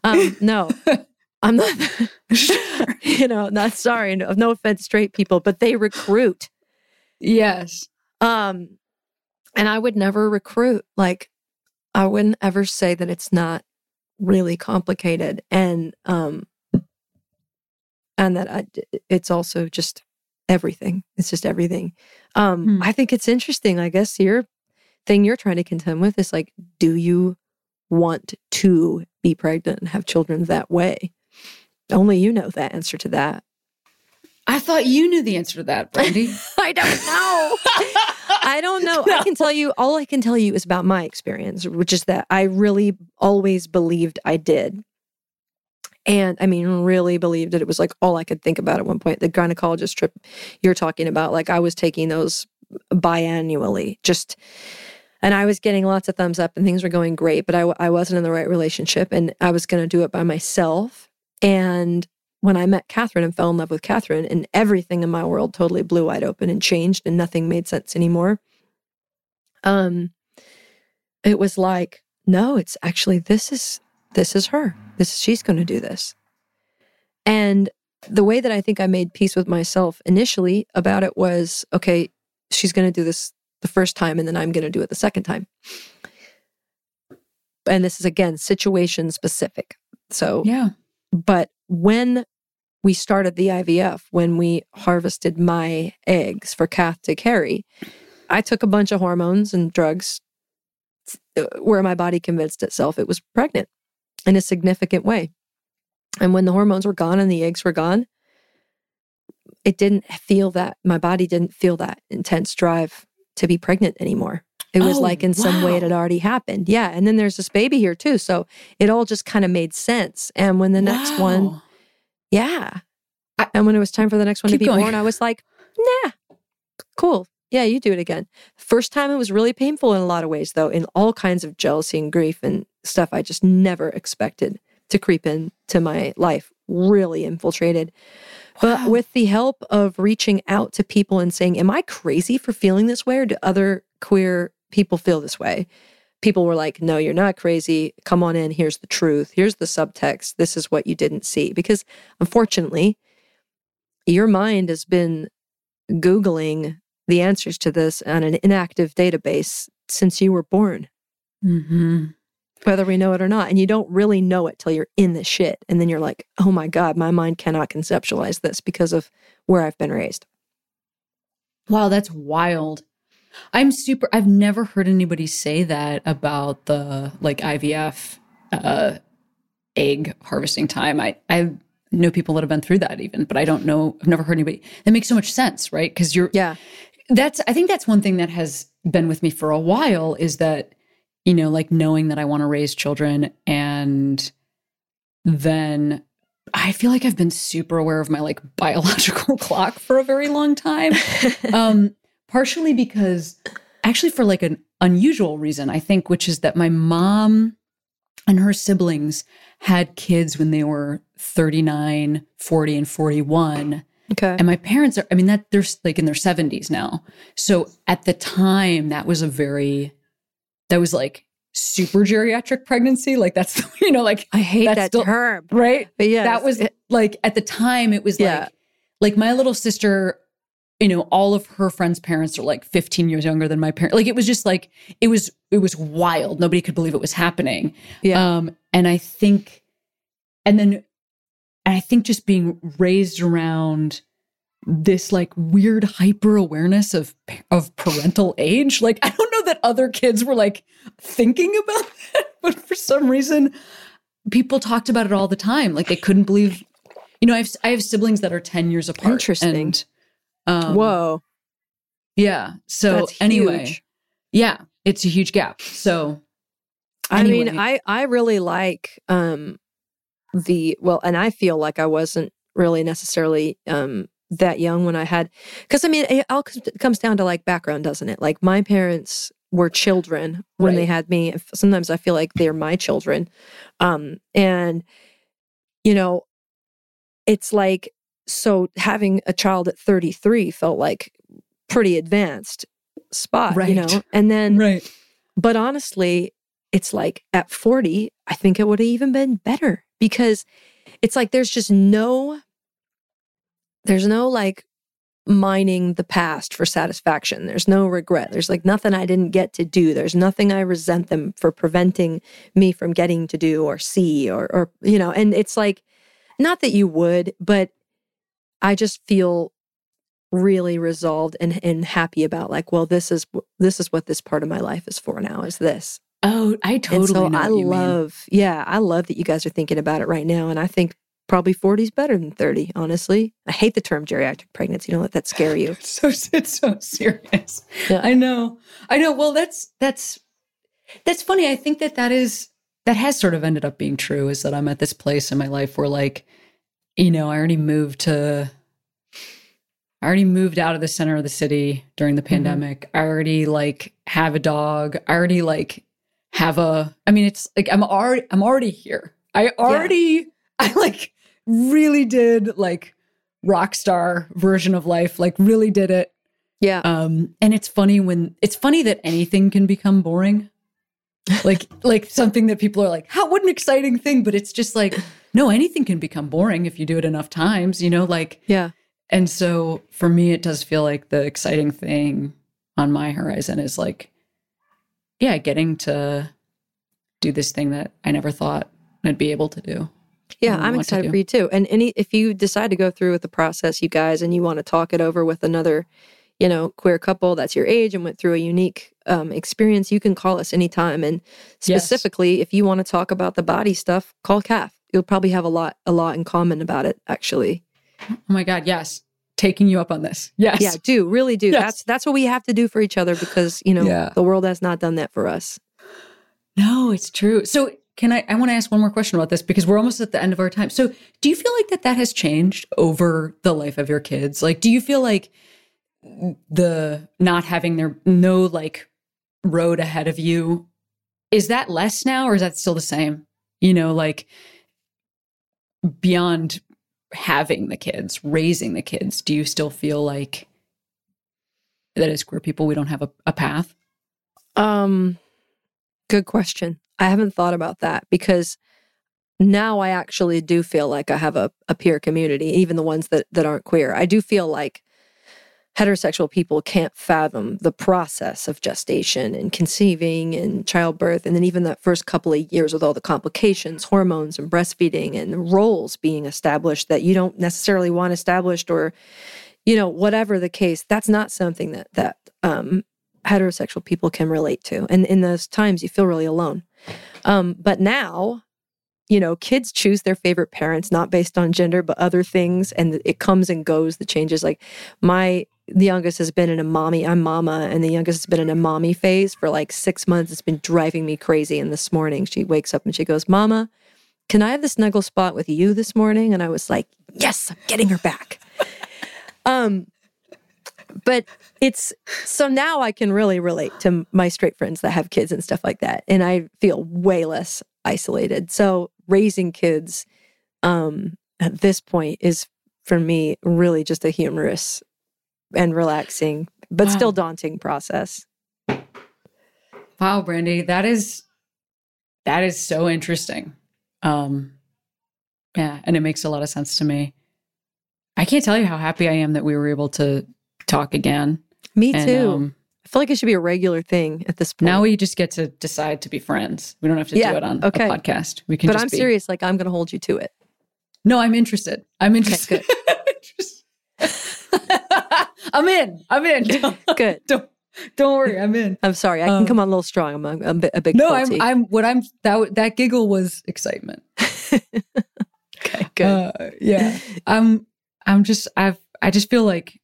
Um no. I'm not you know not sorry no, no offense straight people but they recruit. Yes. um, and I would never recruit. Like, I wouldn't ever say that it's not really complicated, and um, and that I, it's also just everything. It's just everything. Um, Hmm. I think it's interesting. I guess your thing you're trying to contend with is like, do you want to be pregnant and have children that way? Only you know that answer to that. I thought you knew the answer to that, Brandi. I don't know. I don't know. I can tell you, all I can tell you is about my experience, which is that I really always believed I did. And I mean, really believed that it was like all I could think about at one point. The gynecologist trip you're talking about, like I was taking those biannually, just, and I was getting lots of thumbs up and things were going great, but I, I wasn't in the right relationship and I was going to do it by myself. And when I met Catherine and fell in love with Catherine, and everything in my world totally blew wide open and changed, and nothing made sense anymore. Um, it was like, no, it's actually this is this is her. This she's going to do this. And the way that I think I made peace with myself initially about it was, okay, she's going to do this the first time, and then I'm going to do it the second time. And this is again situation specific. So yeah. but when we started the IVF, when we harvested my eggs for Kath to carry, I took a bunch of hormones and drugs uh, where my body convinced itself it was pregnant in a significant way. And when the hormones were gone and the eggs were gone, it didn't feel that, my body didn't feel that intense drive to be pregnant anymore. It was Oh, like in some way it had already happened. Yeah. And then there's this baby here too. So it all just kind of made sense. And when the next one, yeah. I- and when it was time for the next one to be going. born, I was like, nah, cool. Yeah, you do it again. First time it was really painful in a lot of ways, though, in all kinds of jealousy and grief and stuff I just never expected to creep into my life, really infiltrated. But Wow. with the help of reaching out to people and saying, Am I crazy for feeling this way? Or do other queer people feel this way? People were like, No, you're not crazy. Come on in. Here's the truth. Here's the subtext. This is what you didn't see. Because unfortunately, your mind has been Googling the answers to this on an inactive database since you were born, Mm-hmm. whether we know it or not. And you don't really know it till you're in the shit. And then you're like, oh my God, my mind cannot conceptualize this because of where I've been raised. Wow, that's wild. I'm super I've never heard anybody say that about the like IVF uh egg harvesting time. I I know people that have been through that even, but I don't know I've never heard anybody. That makes so much sense, right? Cuz you're Yeah. That's I think that's one thing that has been with me for a while is that you know like knowing that I want to raise children and then I feel like I've been super aware of my like biological clock for a very long time. um partially because actually for like an unusual reason I think which is that my mom and her siblings had kids when they were 39, 40 and 41 Okay. and my parents are, I mean, that they're like in their 70s now. So at the time, that was a very, that was like super geriatric pregnancy. Like that's, you know, like, I hate that still- term. right? But yeah. that was like, at the time, it was Yeah. like, like my little sister, you know, all of her friends' parents are like 15 years younger than my parents. Like it was just like, it was, it was wild. Nobody could believe it was happening. yeah. Um, and I think, and then, and I think just being raised around this like weird hyper awareness of of parental age. Like I don't know that other kids were like thinking about that, but for some reason, people talked about it all the time. Like they couldn't believe. You know, I have I have siblings that are ten years apart. Interesting. And, um, Whoa. Yeah. So anyway, yeah, it's a huge gap. So I mean, I I really like um the well, and I feel like I wasn't really necessarily um that young when I had because I mean it all comes- comes down to like background, doesn't it? Like my parents were children when Right. they had me. Sometimes I feel like they're my children. Um, and, you know, it's like, so having a child at 33 felt like pretty advanced spot, right. you know? And then, Right. but honestly, it's like at 40, I think it would have even been better because it's like there's just no, there's no like mining the past for satisfaction. There's no regret. There's like nothing I didn't get to do. There's nothing I resent them for preventing me from getting to do or see or, or, you know, and it's like, not that you would, but I just feel really resolved and, and happy about like, well, this is, this is what this part of my life is for now is this. Oh, I totally and so I you mean. love, yeah, I love that you guys are thinking about it right now. And I think probably 40 is better than 30, honestly. I hate the term geriatric pregnancy. Don't let that scare you. It's so it's so serious. Yeah. I know. I know. Well, that's that's that's funny. I think that that is that has sort of ended up being true. Is that I'm at this place in my life where, like, you know, I already moved to. I already moved out of the center of the city during the mm-hmm. pandemic. I already like have a dog. I already like have a I mean it's like I'm already I'm already here. I already I like really did like rock star version of life, like really did it. Yeah. Um, and it's funny when it's funny that anything can become boring. Like like something that people are like, how what an exciting thing, but it's just like, no, anything can become boring if you do it enough times, you know, like Yeah. and so for me it does feel like the exciting thing on my horizon is like yeah, getting to do this thing that I never thought I'd be able to do. Yeah, I'm want to excited for you too. And any if you decide to go through with the process, you guys, and you want to talk it over with another, you know, queer couple that's your age and went through a unique um, experience, you can call us anytime. And Yes. specifically, if you want to talk about the body stuff, call Kath. You'll probably have a lot a lot in common about it. Actually, Oh my god, yes. Taking you up on this. Yes. yeah, do really do. Yes. That's that's what we have to do for each other because you know Yeah. the world has not done that for us. No, it's true. So, can I? I want to ask one more question about this because we're almost at the end of our time. So, do you feel like that that has changed over the life of your kids? Like, do you feel like the not having their no like road ahead of you is that less now, or is that still the same? You know, like beyond having the kids, raising the kids, do you still feel like that as queer people we don't have a, a path? Um, good question. I haven't thought about that because now I actually do feel like I have a, a peer community, even the ones that, that aren't queer. I do feel like heterosexual people can't fathom the process of gestation and conceiving and childbirth. And then even that first couple of years with all the complications, hormones and breastfeeding and roles being established that you don't necessarily want established or, you know, whatever the case, that's not something that, that, um, heterosexual people can relate to. And in those times, you feel really alone. Um, but now, you know, kids choose their favorite parents not based on gender, but other things, and it comes and goes. The changes, like my the youngest has been in a mommy, I'm mama, and the youngest has been in a mommy phase for like six months. It's been driving me crazy. And this morning, she wakes up and she goes, "Mama, can I have the snuggle spot with you this morning?" And I was like, "Yes, I'm getting her back." um, but it's so now I can really relate to my straight friends that have kids and stuff like that. And I feel way less isolated. So raising kids um, at this point is for me really just a humorous and relaxing, but still daunting process. Wow, Brandi, that is that is so interesting. Um yeah, and it makes a lot of sense to me. I can't tell you how happy I am that we were able to talk again. Me And, too. um, I feel like it should be a regular thing at this point. now we just get to decide to be friends. We don't have to Yeah, do it on okay. a podcast. We can but just I'm be. serious. Like I'm going to hold you to it. No, I'm interested. I'm interested. I'm in. I'm in. Don't, Good. don't, don't worry. I'm in. I'm sorry. I can Um, come on a little strong. I'm a, bit- a big No. I'm. I'm. What I'm. That that giggle was excitement. okay. Good. Uh, yeah. I'm I'm just I've I just feel like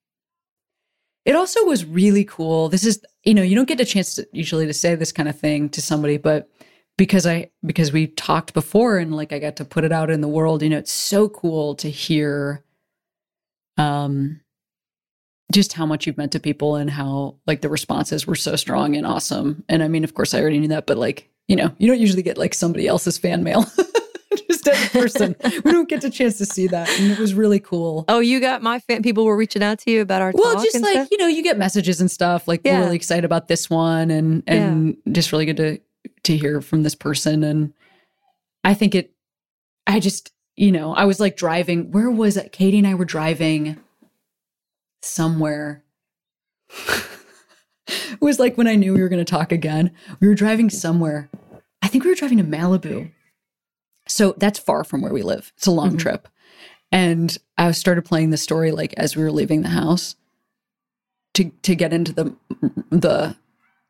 it also was really cool. This is you know, you don't get a chance to usually to say this kind of thing to somebody, but because I because we talked before and like I got to put it out in the world, you know, it's so cool to hear um just how much you've meant to people and how like the responses were so strong and awesome. And I mean, of course, I already knew that, but like, you know, you don't usually get like somebody else's fan mail. just as a person, we don't get the chance to see that, and it was really cool. Oh, you got my fan. People were reaching out to you about our Well, just like stuff? you know, you get messages and stuff. Like we're really excited about this one, and and just really good to to hear from this person. And I think it. I just you know I was like driving. Where was it? Katie and I were driving somewhere. it was like when I knew we were going to talk again. We were driving somewhere. I think we were driving to Malibu. So that's far from where we live. It's a long Mhm. trip. And I started playing the story like as we were leaving the house to to get into the the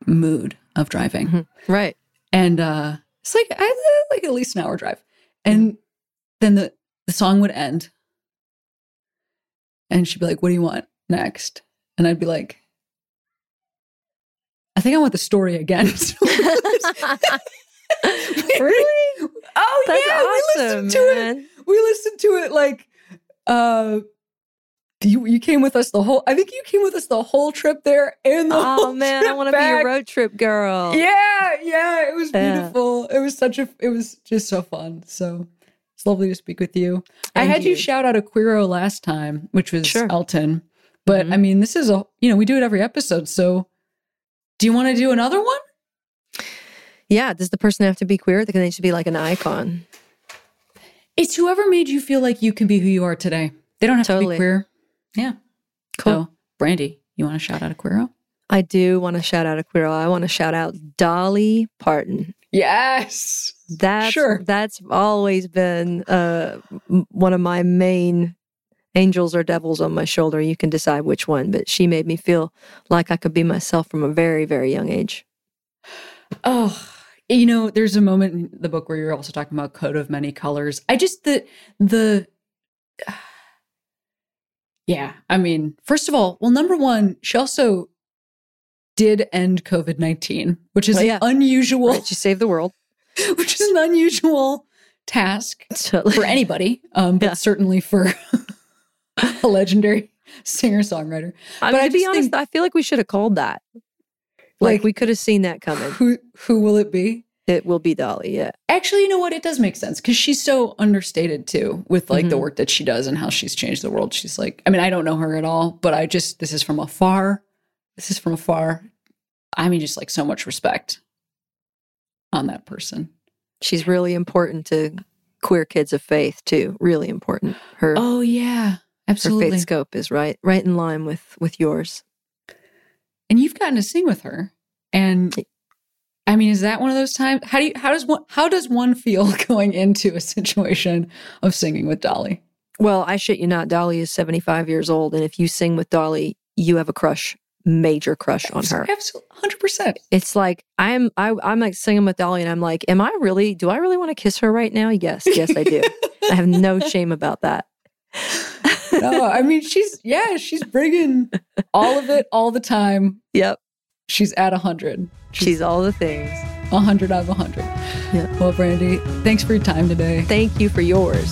mood of driving. Mhm. right. And uh it's like I like at least an hour drive. And then the the song would end. And she'd be like, "What do you want next?" And I'd be like, "I think I want the story again." really? Oh That's yeah, we listened to it. We listened to it like uh you you came with us the whole I think you came with us the whole trip there and the Oh whole man, I want to be your road trip girl. Yeah, yeah, it was Yeah. beautiful. It was such a it was just so fun. So it's lovely to speak with you. I had you. you. shout out a Queero last time, which was Sure. Elton. But Mhm. I mean, this is a you know, we do it every episode. So do you want to do another one? Yeah. Does the person have to be queer? They should be like an icon. It's whoever made you feel like you can be who you are today. They don't have to be queer. Yeah. Cool. So, Brandi, you want to shout out a queero? I do want to shout out a queer. I want to shout out Dolly Parton. Yes. That's Sure. that's always been uh, one of my main angels or devils on my shoulder. You can decide which one, but she made me feel like I could be myself from a very very young age. Oh, you know, there's a moment in the book where you're also talking about coat of many colors. I just the the yeah, I mean, first of all, well, number one, she also did end COVID nineteen, which is Oh, yeah. unusual, Right? She saved the world. which is an unusual task for anybody, um, but Yeah. certainly for a legendary singer songwriter. I But mean, I to be honest, think- I feel like we should have called that. Like, Like- we could have seen that coming. Who who will it be? It will be Dolly. Yeah. Actually, you know what? It does make sense because she's so understated too with like the Mhm. work that she does and how she's changed the world. She's like, I mean, I don't know her at all, but I just, this is from afar. This is from afar. I mean, just like so much respect on that person. She's really important to queer kids of faith too. Really important. Her Oh, yeah. Her faith scope is right right in line with with yours. and you've gotten to sing with her. And I mean, is that one of those times? How do you, how does one, how does one feel going into a situation of singing with Dolly? Well, I shit you not, Dolly is 75 years old and if you sing with Dolly, you have a crush, major crush on her. Absolutely. 100%. It's like I'm I I'm like singing with Dolly and I'm like, am I really do I really want to kiss her right now? Yes, yes I do. I have no shame about that. No, I mean she's yeah, she's bringing all of it all the time. Yep. She's at a hundred. She's all the things. a hundred out of a hundred. Yeah. Well, Brandi, thanks for your time today. Thank you for yours.